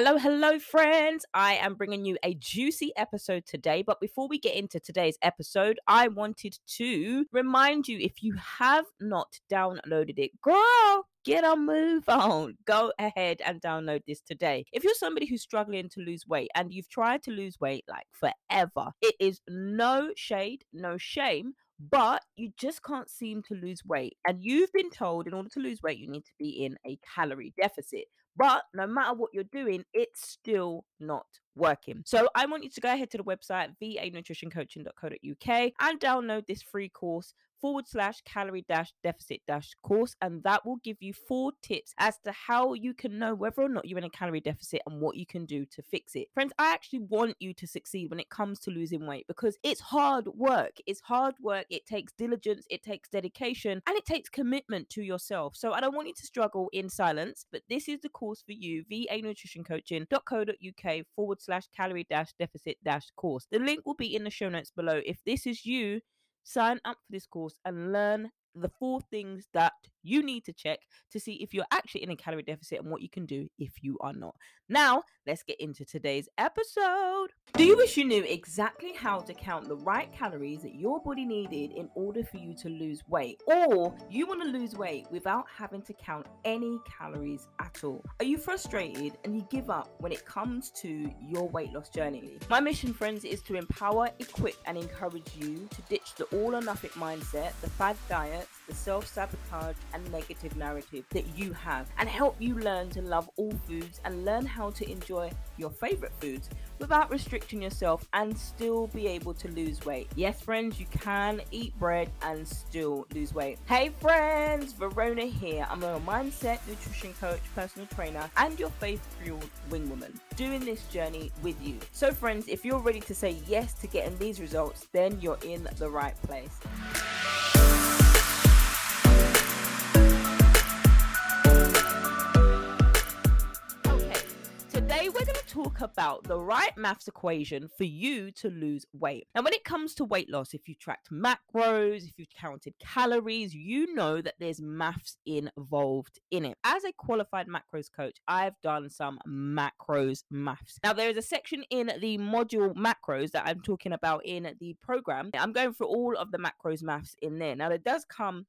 Hello, hello, friends. I am bringing you a juicy episode today. But before we get into today's episode, I wanted to remind you if you have not downloaded it, girl, get a move on. Go ahead and download this today. If you're somebody who's struggling to lose weight and you've tried to lose weight like forever, it is no shade, no shame but you just can't seem to lose weight. And you've been told in order to lose weight, you need to be in a calorie deficit. But no matter what you're doing, it's still not working. So I want you to go ahead to the website vanutritioncoaching.co.uk and download this free course forward slash calorie dash deficit dash course. And that will give you four tips as to how you can know whether or not you're in a calorie deficit and what you can do to fix it. Friends, I actually want you to succeed when it comes to losing weight because it's hard work. It's hard work. It takes diligence, it takes dedication, and it takes commitment to yourself. So I don't want you to struggle in silence, but this is the course for you vanutritioncoaching.co.uk forward slash calorie dash deficit dash course. The link will be in the show notes below. If this is you, sign up for this course and learn the four things that you need to check to see if you're actually in a calorie deficit and what you can do if you are not. Now, let's get into today's episode. Do you wish you knew exactly how to count the right calories that your body needed in order for you to lose weight? Or you want to lose weight without having to count any calories at all? Are you frustrated and you give up when it comes to your weight loss journey? My mission, friends, is to empower, equip, and encourage you to ditch the all or nothing mindset, the fad diets, the self sabotage, and negative narrative that you have, and help you learn to love all foods and learn how to enjoy your favorite foods without restricting yourself and still be able to lose weight. Yes, friends, you can eat bread and still lose weight. Hey, friends, Verona here. I'm a mindset, nutrition coach, personal trainer, and your faith fueled wing woman doing this journey with you. So, friends, if you're ready to say yes to getting these results, then you're in the right place. Talk about the right maths equation for you to lose weight. And when it comes to weight loss, if you tracked macros, if you've counted calories, you know that there's maths involved in it. As a qualified macros coach, I've done some macros maths. Now, there is a section in the module macros that I'm talking about in the program. I'm going through all of the macros maths in there. Now, it does come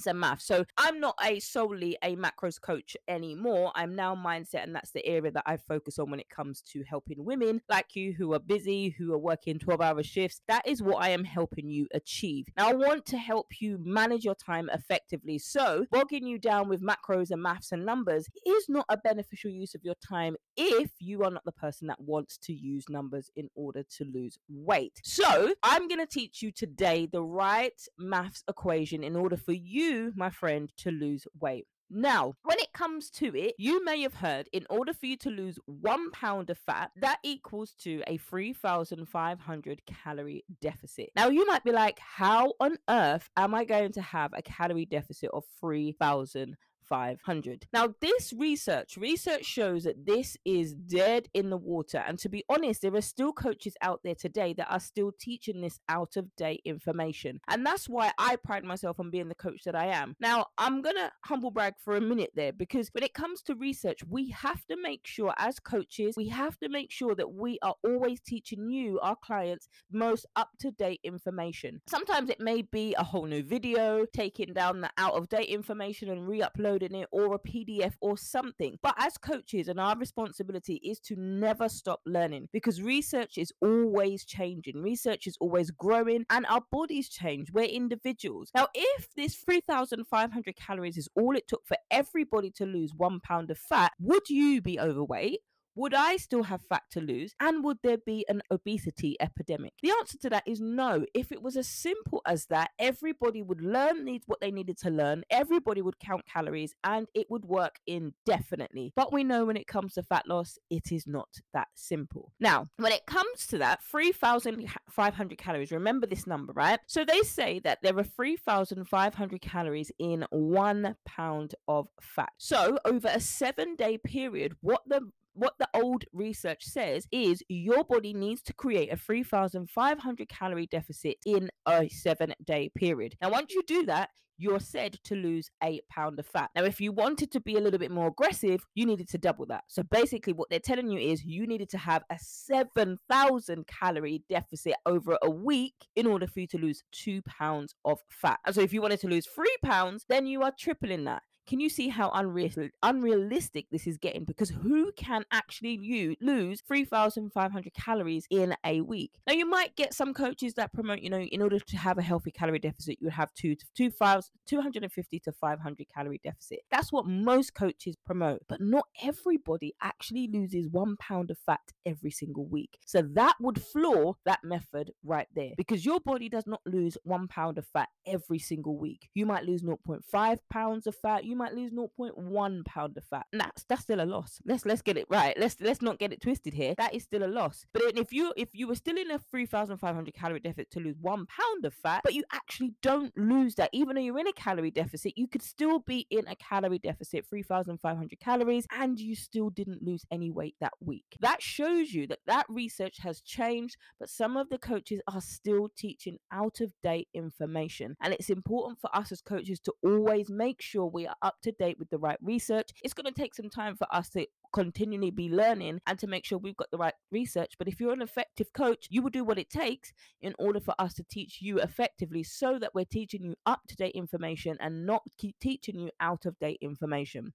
some math. So I'm not a solely a macros coach anymore. I'm now mindset, and that's the area that I focus on when it comes to helping women like you who are busy, who are working 12 hour shifts. That is what I am helping you achieve. Now, I want to help you manage your time effectively. So, bogging you down with macros and maths and numbers is not a beneficial use of your time if you are not the person that wants to use numbers in order to lose weight. So, I'm going to teach you today the right maths equation in order for you you, my friend, to lose weight. Now, when it comes to it, you may have heard in order for you to lose one pound of fat, that equals to a 3,500 calorie deficit. Now, you might be like, how on earth am I going to have a calorie deficit of 3,000 500. Now, this research, research shows that this is dead in the water. And to be honest, there are still coaches out there today that are still teaching this out of date information. And that's why I pride myself on being the coach that I am. Now, I'm going to humble brag for a minute there because when it comes to research, we have to make sure as coaches, we have to make sure that we are always teaching you, our clients, most up to date information. Sometimes it may be a whole new video, taking down the out of date information and re uploading downloading it or a PDF or something. But as coaches, and our responsibility is to never stop learning because research is always changing, research is always growing, and our bodies change. We're individuals. Now, if this 3,500 calories is all it took for everybody to lose one pound of fat, would you be overweight? Would I still have fat to lose? And would there be an obesity epidemic? The answer to that is no. If it was as simple as that, everybody would learn needs what they needed to learn, everybody would count calories, and it would work indefinitely. But we know when it comes to fat loss, it is not that simple. Now, when it comes to that, 3,500 calories, remember this number, right? So they say that there are 3,500 calories in one pound of fat. So over a seven day period, what the what the old research says is your body needs to create a 3,500 calorie deficit in a seven day period. Now, once you do that, you're said to lose eight pound of fat. Now, if you wanted to be a little bit more aggressive, you needed to double that. So basically, what they're telling you is you needed to have a 7,000 calorie deficit over a week in order for you to lose two pounds of fat. And so if you wanted to lose three pounds, then you are tripling that. Can you see how unreal, unrealistic this is getting? Because who can actually u- lose 3,500 calories in a week? Now, you might get some coaches that promote, you know, in order to have a healthy calorie deficit, you would have two to two five, 250 to 500 calorie deficit. That's what most coaches promote, but not everybody actually loses one pound of fat every single week. So that would floor that method right there because your body does not lose one pound of fat every single week. You might lose 0.5 pounds of fat. You might lose 0.1 pound of fat. And that's that's still a loss. Let's let's get it right. Let's let's not get it twisted here. That is still a loss. But if you if you were still in a 3,500 calorie deficit to lose one pound of fat, but you actually don't lose that, even though you're in a calorie deficit, you could still be in a calorie deficit, 3,500 calories, and you still didn't lose any weight that week. That shows you that that research has changed, but some of the coaches are still teaching out of date information, and it's important for us as coaches to always make sure we are up to date with the right research. It's going to take some time for us to continually be learning and to make sure we've got the right research. But if you're an effective coach, you will do what it takes in order for us to teach you effectively so that we're teaching you up to date information and not keep teaching you out of date information.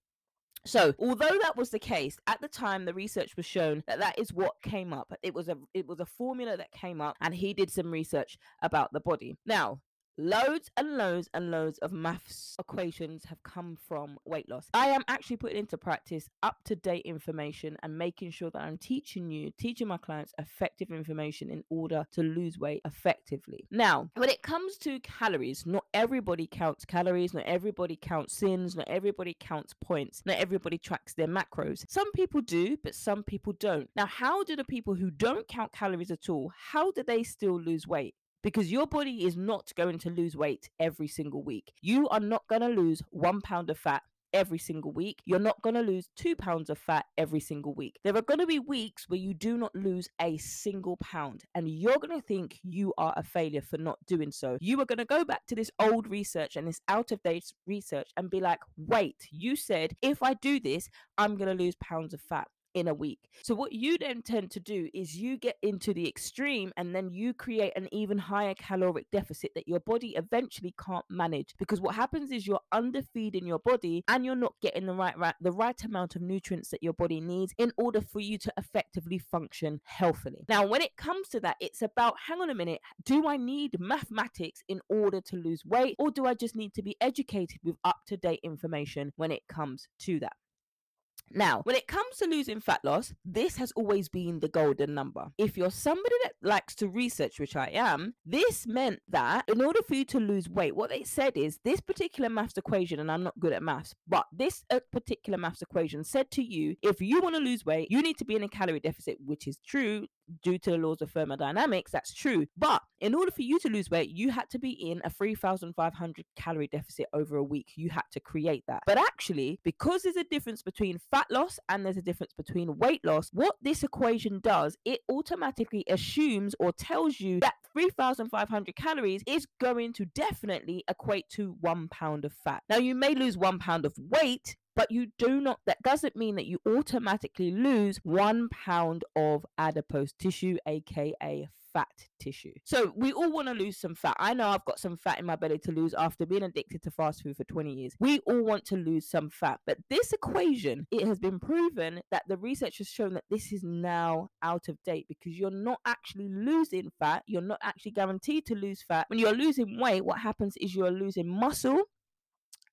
So, although that was the case at the time, the research was shown that that is what came up. It was a it was a formula that came up, and he did some research about the body. Now, Loads and loads and loads of maths equations have come from weight loss. I am actually putting into practice up to date information and making sure that I'm teaching you, teaching my clients effective information in order to lose weight effectively. Now, when it comes to calories, not everybody counts calories, not everybody counts syns, not everybody counts points, not everybody tracks their macros. Some people do, but some people don't. Now, how do the people who don't count calories at all, how do they still lose weight? Because your body is not going to lose weight every single week. You are not going to lose one pound of fat every single week. You're not going to lose two pounds of fat every single week. There are going to be weeks where you do not lose a single pound, and you're going to think you are a failure for not doing so. You are going to go back to this old research and this out of date research and be like, wait, you said if I do this, I'm going to lose pounds of fat in a week. So what you then tend to do is you get into the extreme and then you create an even higher caloric deficit that your body eventually can't manage because what happens is you're underfeeding your body and you're not getting the right, right the right amount of nutrients that your body needs in order for you to effectively function healthily. Now when it comes to that it's about hang on a minute do I need mathematics in order to lose weight or do I just need to be educated with up to date information when it comes to that? Now, when it comes to losing fat loss, this has always been the golden number. If you're somebody that likes to research, which I am, this meant that in order for you to lose weight, what they said is this particular maths equation, and I'm not good at maths, but this uh, particular maths equation said to you, if you want to lose weight, you need to be in a calorie deficit, which is true due to the laws of thermodynamics, that's true. But in order for you to lose weight, you had to be in a 3,500 calorie deficit over a week. You had to create that. But actually, because there's a difference between fat loss and there's a difference between weight loss, what this equation does, it automatically assumes or tells you that 3,500 calories is going to definitely equate to one pound of fat. Now, you may lose one pound of weight but you do not that doesn't mean that you automatically lose one pound of adipose tissue aka fat tissue. So we all want to lose some fat. I know I've got some fat in my belly to lose after being addicted to fast food for 20 years. We all want to lose some fat. But this equation, it has been proven that the research has shown that this is now out of date because you're not actually losing fat. You're not actually guaranteed to lose fat. When you're losing weight, what happens is you're losing muscle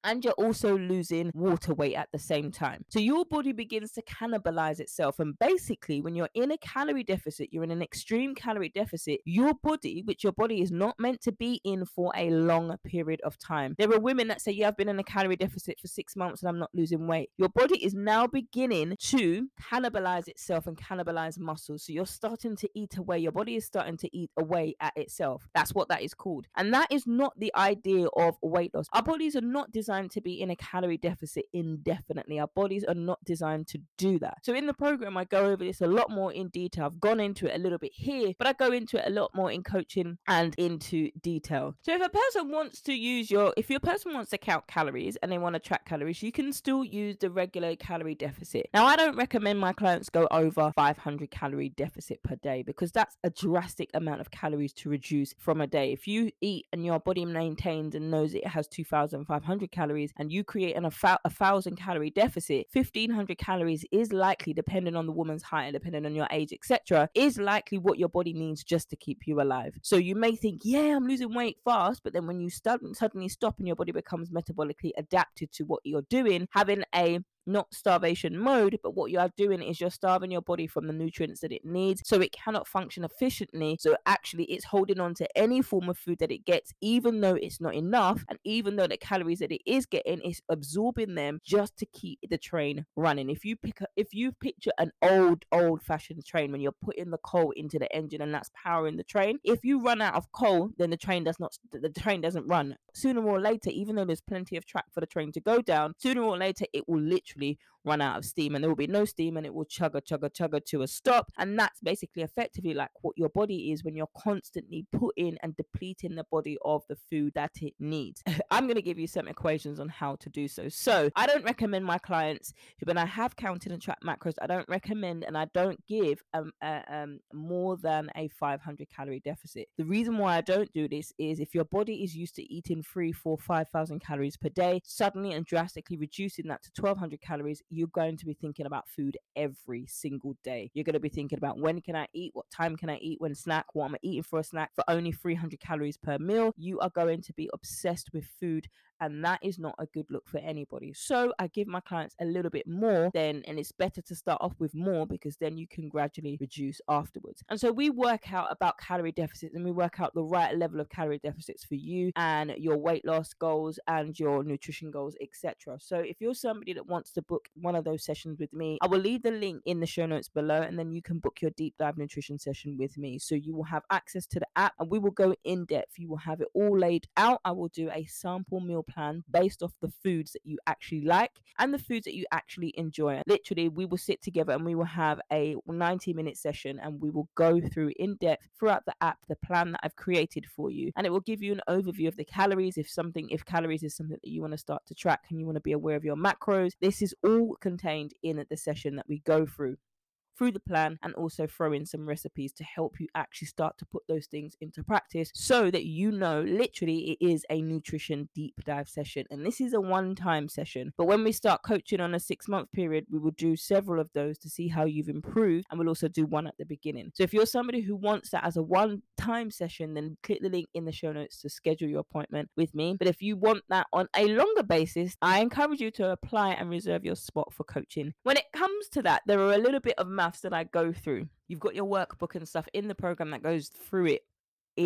and you're also losing water weight at the same time. So your body begins to cannibalize itself. And basically, when you're in a calorie deficit, you're in an extreme calorie deficit, your body, which your body is not meant to be in for a long period of time. There are women that say, Yeah, I've been in a calorie deficit for six months and I'm not losing weight. Your body is now beginning to cannibalize itself and cannibalize muscles. So you're starting to eat away. Your body is starting to eat away at itself. That's what that is called. And that is not the idea of weight loss. Our bodies are not designed designed to be in a calorie deficit indefinitely. Our bodies are not designed to do that. So in the program, I go over this a lot more in detail. I've gone into it a little bit here, but I go into it a lot more in coaching and into detail. So if a person wants to use your, if your person wants to count calories and they want to track calories, you can still use the regular calorie deficit. Now, I don't recommend my clients go over 500 calorie deficit per day because that's a drastic amount of calories to reduce from a day. If you eat and your body maintains and knows it has 2,500 calories and you create an, a, a thousand calorie deficit, 1,500 calories is likely, depending on the woman's height and depending on your age, etc., is likely what your body needs just to keep you alive. So you may think, yeah, I'm losing weight fast, but then when you start, suddenly stop and your body becomes metabolically adapted to what you're doing, having a not starvation mode, but what you are doing is you're starving your body from the nutrients that it needs so it cannot function efficiently. So actually, it's holding on to any form of food that it gets, even though it's not enough, and even though the calories that it is getting is absorbing them just to keep the train running. If you pick, a, if you picture an old, old-fashioned train when you're putting the coal into the engine and that's powering the train, if you run out of coal, then the train does not, the train doesn't run. Sooner or later, even though there's plenty of track for the train to go down, sooner or later it will literally literally run out of steam and there will be no steam and it will chugga chugga chugga to a stop. And that's basically effectively like what your body is when you're constantly putting and depleting the body of the food that it needs. I'm going to give you some equations on how to do so. So i don't recommend my clients who when i have counted and tracked macros i don't recommend and i don't give um, uh, um more than a 500 calorie deficit. The reason why i don't do this is if your body is used to eating three four five thousand calories per day suddenly and drastically reducing that to 1200 calories you're going to be thinking about food every single day. You're going to be thinking about when can I eat, what time can I eat, when snack, what am I eating for a snack for only 300 calories per meal. You are going to be obsessed with food and that is not a good look for anybody. So I give my clients a little bit more then, and it's better to start off with more because then you can gradually reduce afterwards. And so we work out about calorie deficits and we work out the right level of calorie deficits for you and your weight loss goals and your nutrition goals, etc. So if you're somebody that wants to book one of those sessions with me, I will leave the link in the show notes below, and then you can book your deep dive nutrition session with me. So you will have access to the app, and we will go in depth. You will have it all laid out. I will do a sample meal plan based off the foods that you actually like and the foods that you actually enjoy. Literally, we will sit together and we will have a 90 minute session and we will go through in depth throughout the app the plan that I've created for you. And it will give you an overview of the calories if something, if calories is something that you want to start to track and you want to be aware of your macros. This is all contained in the session that we go through through the plan and also throw in some recipes to help you actually start to put those things into practice so that you know literally it is a nutrition deep dive session. And this is a one time session but when we start coaching on a six month period we will do several of those to see how you've improved and we'll also do one at the beginning. So if you're somebody who wants that as a one time session then click the link in the show notes to schedule your appointment with me. But if you want that on a longer basis i encourage you to apply and reserve your spot for coaching. When it comes to that there are a little bit of maths that I go through. You've got your workbook and stuff in the program that goes through it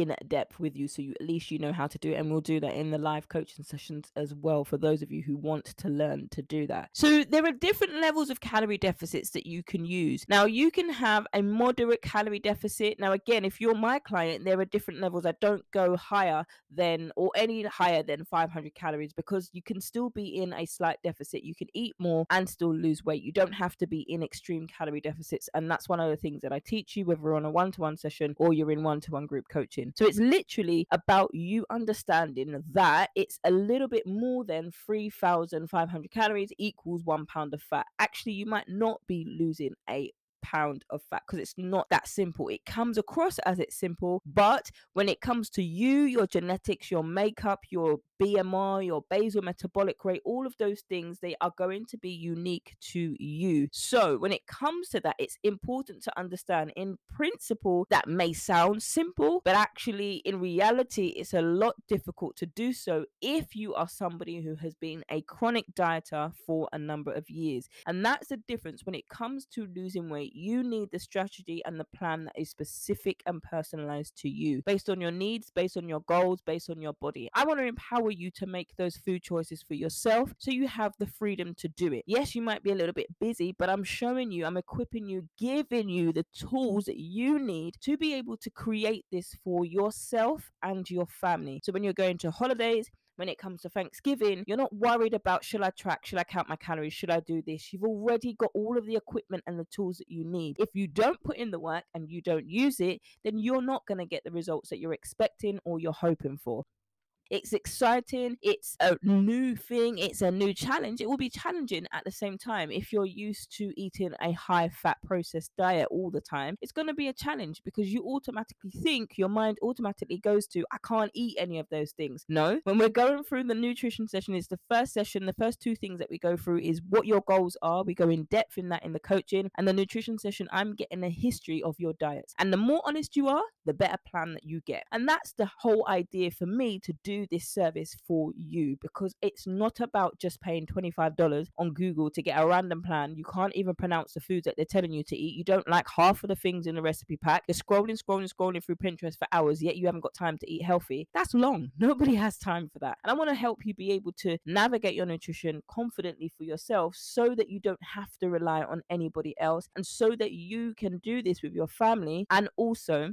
in depth with you so you at least you know how to do it and we'll do that in the live coaching sessions as well for those of you who want to learn to do that. So there are different levels of calorie deficits that you can use. Now you can have a moderate calorie deficit. Now again if you're my client there are different levels i don't go higher than or any higher than 500 calories because you can still be in a slight deficit. You can eat more and still lose weight. You don't have to be in extreme calorie deficits and that's one of the things that i teach you whether on a one-to-one session or you're in one-to-one group coaching So it's literally about you understanding that it's a little bit more than 3,500 calories equals one pound of fat. Actually, you might not be losing a pound of fat because it's not that simple. It comes across as it's simple, but when it comes to you, your genetics, your makeup, your BMR, your basal metabolic rate, all of those things, they are going to be unique to you. So, when it comes to that, it's important to understand in principle that may sound simple, but actually, in reality, it's a lot difficult to do so if you are somebody who has been a chronic dieter for a number of years. And that's the difference when it comes to losing weight. You need the strategy and the plan that is specific and personalized to you based on your needs, based on your goals, based on your body. I want to empower you to make those food choices for yourself so you have the freedom to do it. Yes, you might be a little bit busy, but I'm showing you, I'm equipping you, giving you the tools that you need to be able to create this for yourself and your family. So when you're going to holidays, when it comes to Thanksgiving, you're not worried about should I track, should I count my calories, should I do this? You've already got all of the equipment and the tools that you need. If you don't put in the work and you don't use it, then you're not going to get the results that you're expecting or you're hoping for. It's exciting. It's a new thing. It's a new challenge. It will be challenging at the same time. If you're used to eating a high fat processed diet all the time, it's going to be a challenge because you automatically think, your mind automatically goes to, I can't eat any of those things. No, when we're going through the nutrition session, it's the first session. The first two things that we go through is what your goals are. We go in depth in that in the coaching. And the nutrition session, I'm getting a history of your diets. And the more honest you are, the better plan that you get. And that's the whole idea for me to do this service for you because it's not about just paying $25 on Google to get a random plan. You can't even pronounce the foods that they're telling you to eat. You don't like half of the things in the recipe pack. You're scrolling, scrolling, scrolling through Pinterest for hours, yet you haven't got time to eat healthy. That's long. Nobody has time for that. And I want to help you be able to navigate your nutrition confidently for yourself so that you don't have to rely on anybody else and so that you can do this with your family and also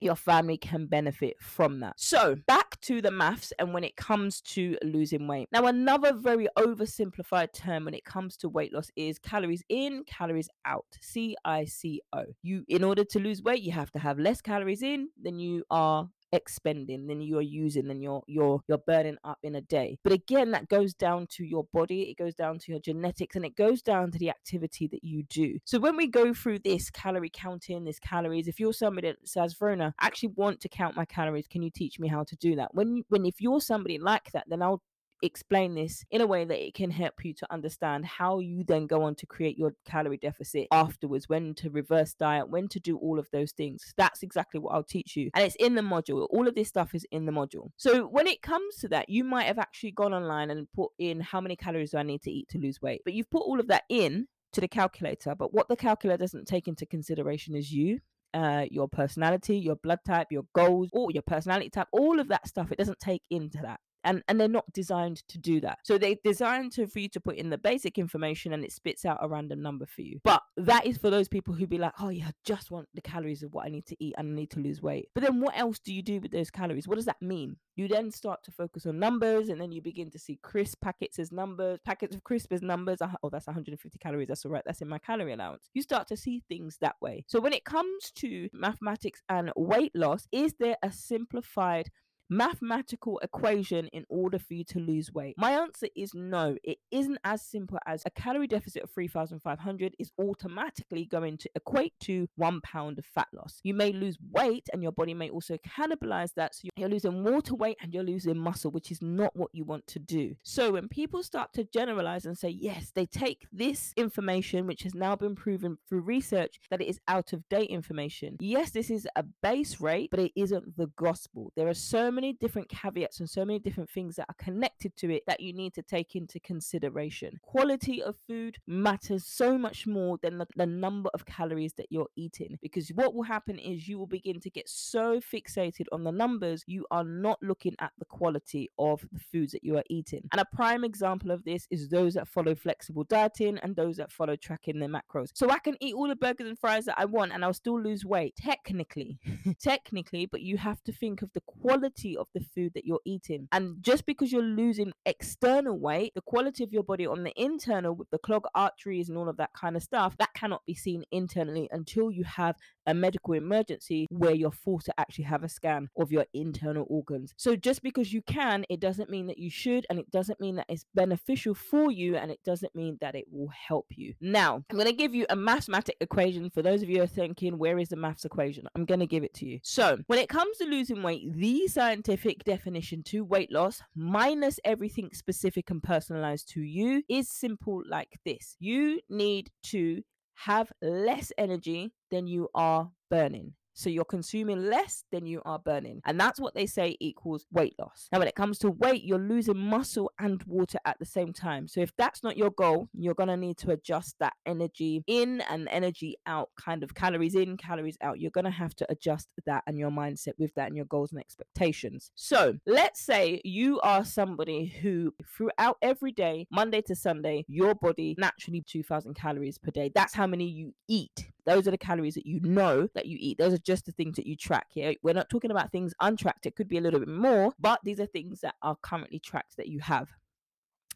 your family can benefit from that. So, back to the maths and when it comes to losing weight. Now, another very oversimplified term when it comes to weight loss is calories in, calories out. C I C O. You in order to lose weight, you have to have less calories in than you are expending than you're using than you're you're you're burning up in a day. But again that goes down to your body it goes down to your genetics and it goes down to the activity that you do. So when we go through this calorie counting this calories if you're somebody that says verona I actually want to count my calories can you teach me how to do that? When when if you're somebody like that then i'll explain this in a way that it can help you to understand how you then go on to create your calorie deficit afterwards, when to reverse diet, when to do all of those things. That's exactly what I'll teach you. And it's in the module. All of this stuff is in the module. So when it comes to that, you might have actually gone online and put in how many calories do I need to eat to lose weight. But you've put all of that in to the calculator. But what the calculator doesn't take into consideration is you. Uh, your personality, your blood type, your goals, or your personality type, all of that stuff, it doesn't take into that and and they're not designed to do that. So they're designed to for you to put in the basic information and it spits out a random number for you. But that is for those people who be like oh yeah I just want the calories of what i need to eat and i need to lose weight. But then what else do you do with those calories? What does that mean? You then start to focus on numbers and then you begin to see crisp packets as numbers packets of crisp as numbers. Oh that's 150 calories that's all right that's in my calorie allowance. You start to see things that way. So when it comes to mathematics and weight loss is there a simplified mathematical equation in order for you to lose weight? My answer is no. It isn't as simple as a calorie deficit of 3,500 is automatically going to equate to one pound of fat loss. You may lose weight and your body may also cannibalize that. So you're losing water weight and you're losing muscle, which is not what you want to do. So when people start to generalize and say, yes, they take this information, which has now been proven through research that it is out of date information. Yes, this is a base rate, but it isn't the gospel. There are so many different caveats and so many different things that are connected to it that you need to take into consideration. Quality of food matters so much more than the, the number of calories that you're eating because what will happen is you will begin to get so fixated on the numbers, you are not looking at the quality of the foods that you are eating. And a prime example of this is those that follow flexible dieting and those that follow tracking their macros. So I can eat all the burgers and fries that I want and I'll still lose weight, technically. technically, but you have to think of the quality quality of the food that you're eating. And just because you're losing external weight, the quality of your body on the internal with the clogged arteries and all of that kind of stuff, that cannot be seen internally until you have a medical emergency where you're forced to actually have a scan of your internal organs. So just because you can, it doesn't mean that you should, and it doesn't mean that it's beneficial for you, and it doesn't mean that it will help you. Now, I'm going to give you a mathematic equation for those of you who are thinking, where is the maths equation? I'm going to give it to you. So when it comes to losing weight, the scientific definition to weight loss, minus everything specific and personalized to you, is simple like this you need to have less energy than you are burning. So you're consuming less than you are burning. And that's what they say equals weight loss. Now, when it comes to weight, you're losing muscle and water at the same time. So if that's not your goal, you're going to need to adjust that energy in and energy out, kind of calories in, calories out. You're going to have to adjust that and your mindset with that and your goals and expectations. So let's say you are somebody who, throughout every day, Monday to Sunday, your body naturally 2000 calories per day. That's how many you eat Those are the calories that you know that you eat. Those are just the things that you track. Yeah, we're not talking about things untracked. It could be a little bit more, but these are things that are currently tracked that you have.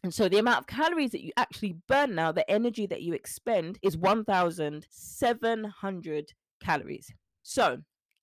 And so the amount of calories that you actually burn now, the energy that you expend is 1,700 calories. So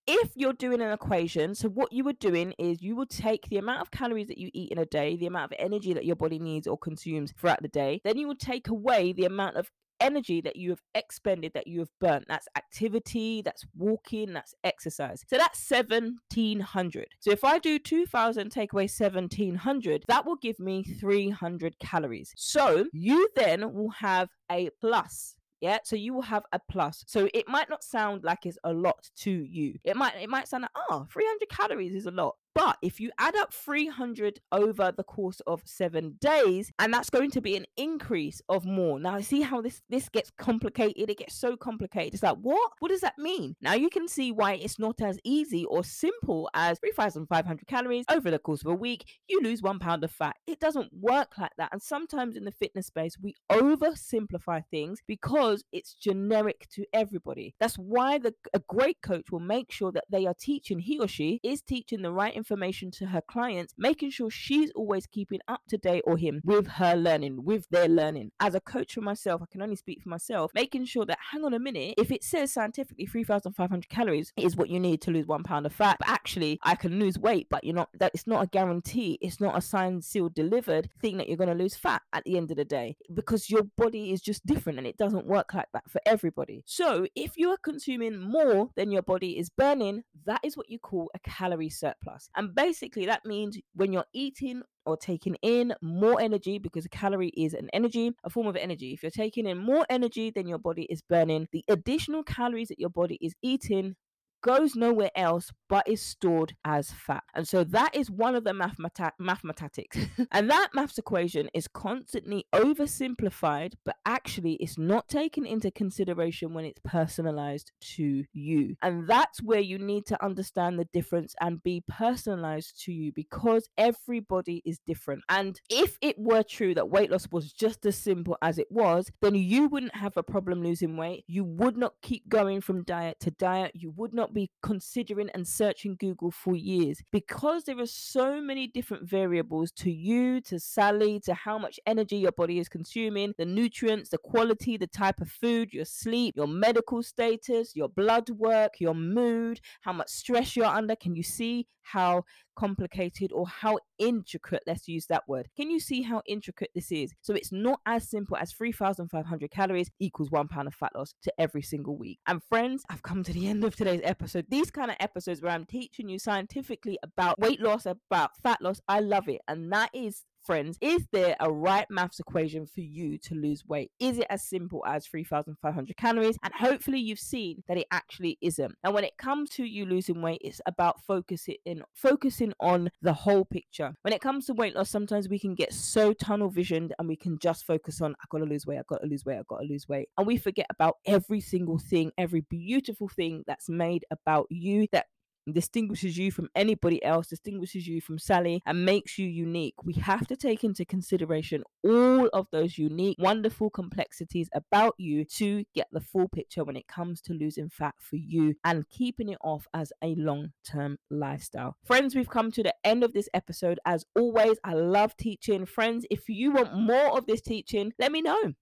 if you're doing an equation, so what you were doing is you will take the amount of calories that you eat in a day, the amount of energy that your body needs or consumes throughout the day, then you will take away the amount of energy that you have expended, that you have burnt. That's activity, that's walking, that's exercise. So that's 1700. So if I do 2000 take away 1700, that will give me 300 calories. So you then will have a plus yeah so you will have a plus so it might not sound like it's a lot to you it might it might sound like ah, oh 300 calories is a lot but if you add up 300 over the course of seven days, and that's going to be an increase of more. Now, see how this this gets complicated. It gets so complicated. It's like, what? What does that mean? Now you can see why it's not as easy or simple as 3,500 calories over the course of a week. You lose one pound of fat. It doesn't work like that. And sometimes in the fitness space, we oversimplify things because it's generic to everybody. That's why the a great coach will make sure that they are teaching he or she is teaching the right information information to her clients, making sure she's always keeping up to date or him with her learning, with their learning. As a coach for myself, I can only speak for myself, making sure that, hang on a minute, if it says scientifically 3,500 calories is what you need to lose one pound of fat, but actually I can lose weight, but you're not, that it's not a guarantee. It's not a signed, sealed, delivered thing that you're going to lose fat at the end of the day because your body is just different and it doesn't work like that for everybody. So if you are consuming more than your body is burning, that is what you call a calorie surplus. And basically, that means when you're eating or taking in more energy, because a calorie is an energy, a form of energy. If you're taking in more energy than your body is burning, the additional calories that your body is eating goes nowhere else but is stored as fat. And so that is one of the mathemata- mathematics. and that maths equation is constantly oversimplified, but actually it's not taken into consideration when it's personalized to you. And that's where you need to understand the difference and be personalized to you because everybody is different. And if it were true that weight loss was just as simple as it was, then you wouldn't have a problem losing weight. You would not keep going from diet to diet. You would not be considering and searching Google for years because there are so many different variables to you, to Sally, to how much energy your body is consuming, the nutrients, the quality, the type of food, your sleep, your medical status, your blood work, your mood, how much stress you're under. Can you see how complicated or how intricate, let's use that word. Can you see how intricate this is? So it's not as simple as 3,500 calories equals one pound of fat loss to every single week. And friends, I've come to the end of today's episode. These kind of episodes where I'm teaching you scientifically about weight loss, about fat loss, I love it. And that is friends, is there a right maths equation for you to lose weight? Is it as simple as 3,500 calories? And hopefully you've seen that it actually isn't. And when it comes to you losing weight, it's about focusing in, focusing on the whole picture. When it comes to weight loss, sometimes we can get so tunnel visioned and we can just focus on, I gotta lose weight, I gotta lose weight, I gotta lose weight. And we forget about every single thing, every beautiful thing that's made about you that distinguishes you from anybody else, distinguishes you from Sally, and makes you unique. We have to take into consideration all of those unique, wonderful complexities about you to get the full picture when it comes to losing fat for you and keeping it off as a long term lifestyle. Friends, we've come to the end of this episode. As always, I love teaching. Friends, if you want more of this teaching, let me know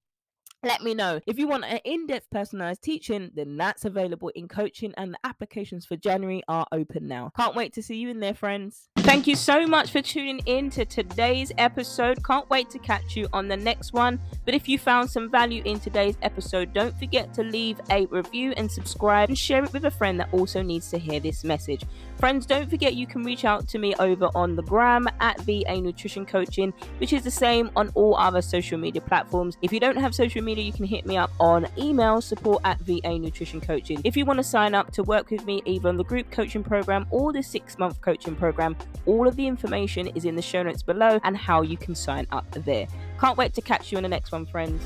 let me know. If you want an in depth personalized teaching, then that's available in coaching, and the applications for January are open now. Can't wait to see you in there, friends. Thank you so much for tuning in to today's episode. Can't wait to catch you on the next one. But if you found some value in today's episode, don't forget to leave a review and subscribe and share it with a friend that also needs to hear this message. Friends, don't forget you can reach out to me over on the gram at VA Nutrition Coaching, which is the same on all other social media platforms. If you don't have social media, you can hit me up on email support at VA Nutrition Coaching. If you want to sign up to work with me either on the group coaching program or the six month coaching program, all of the information is in the show notes below and how you can sign up there. Can't wait to catch you in the next one, friends.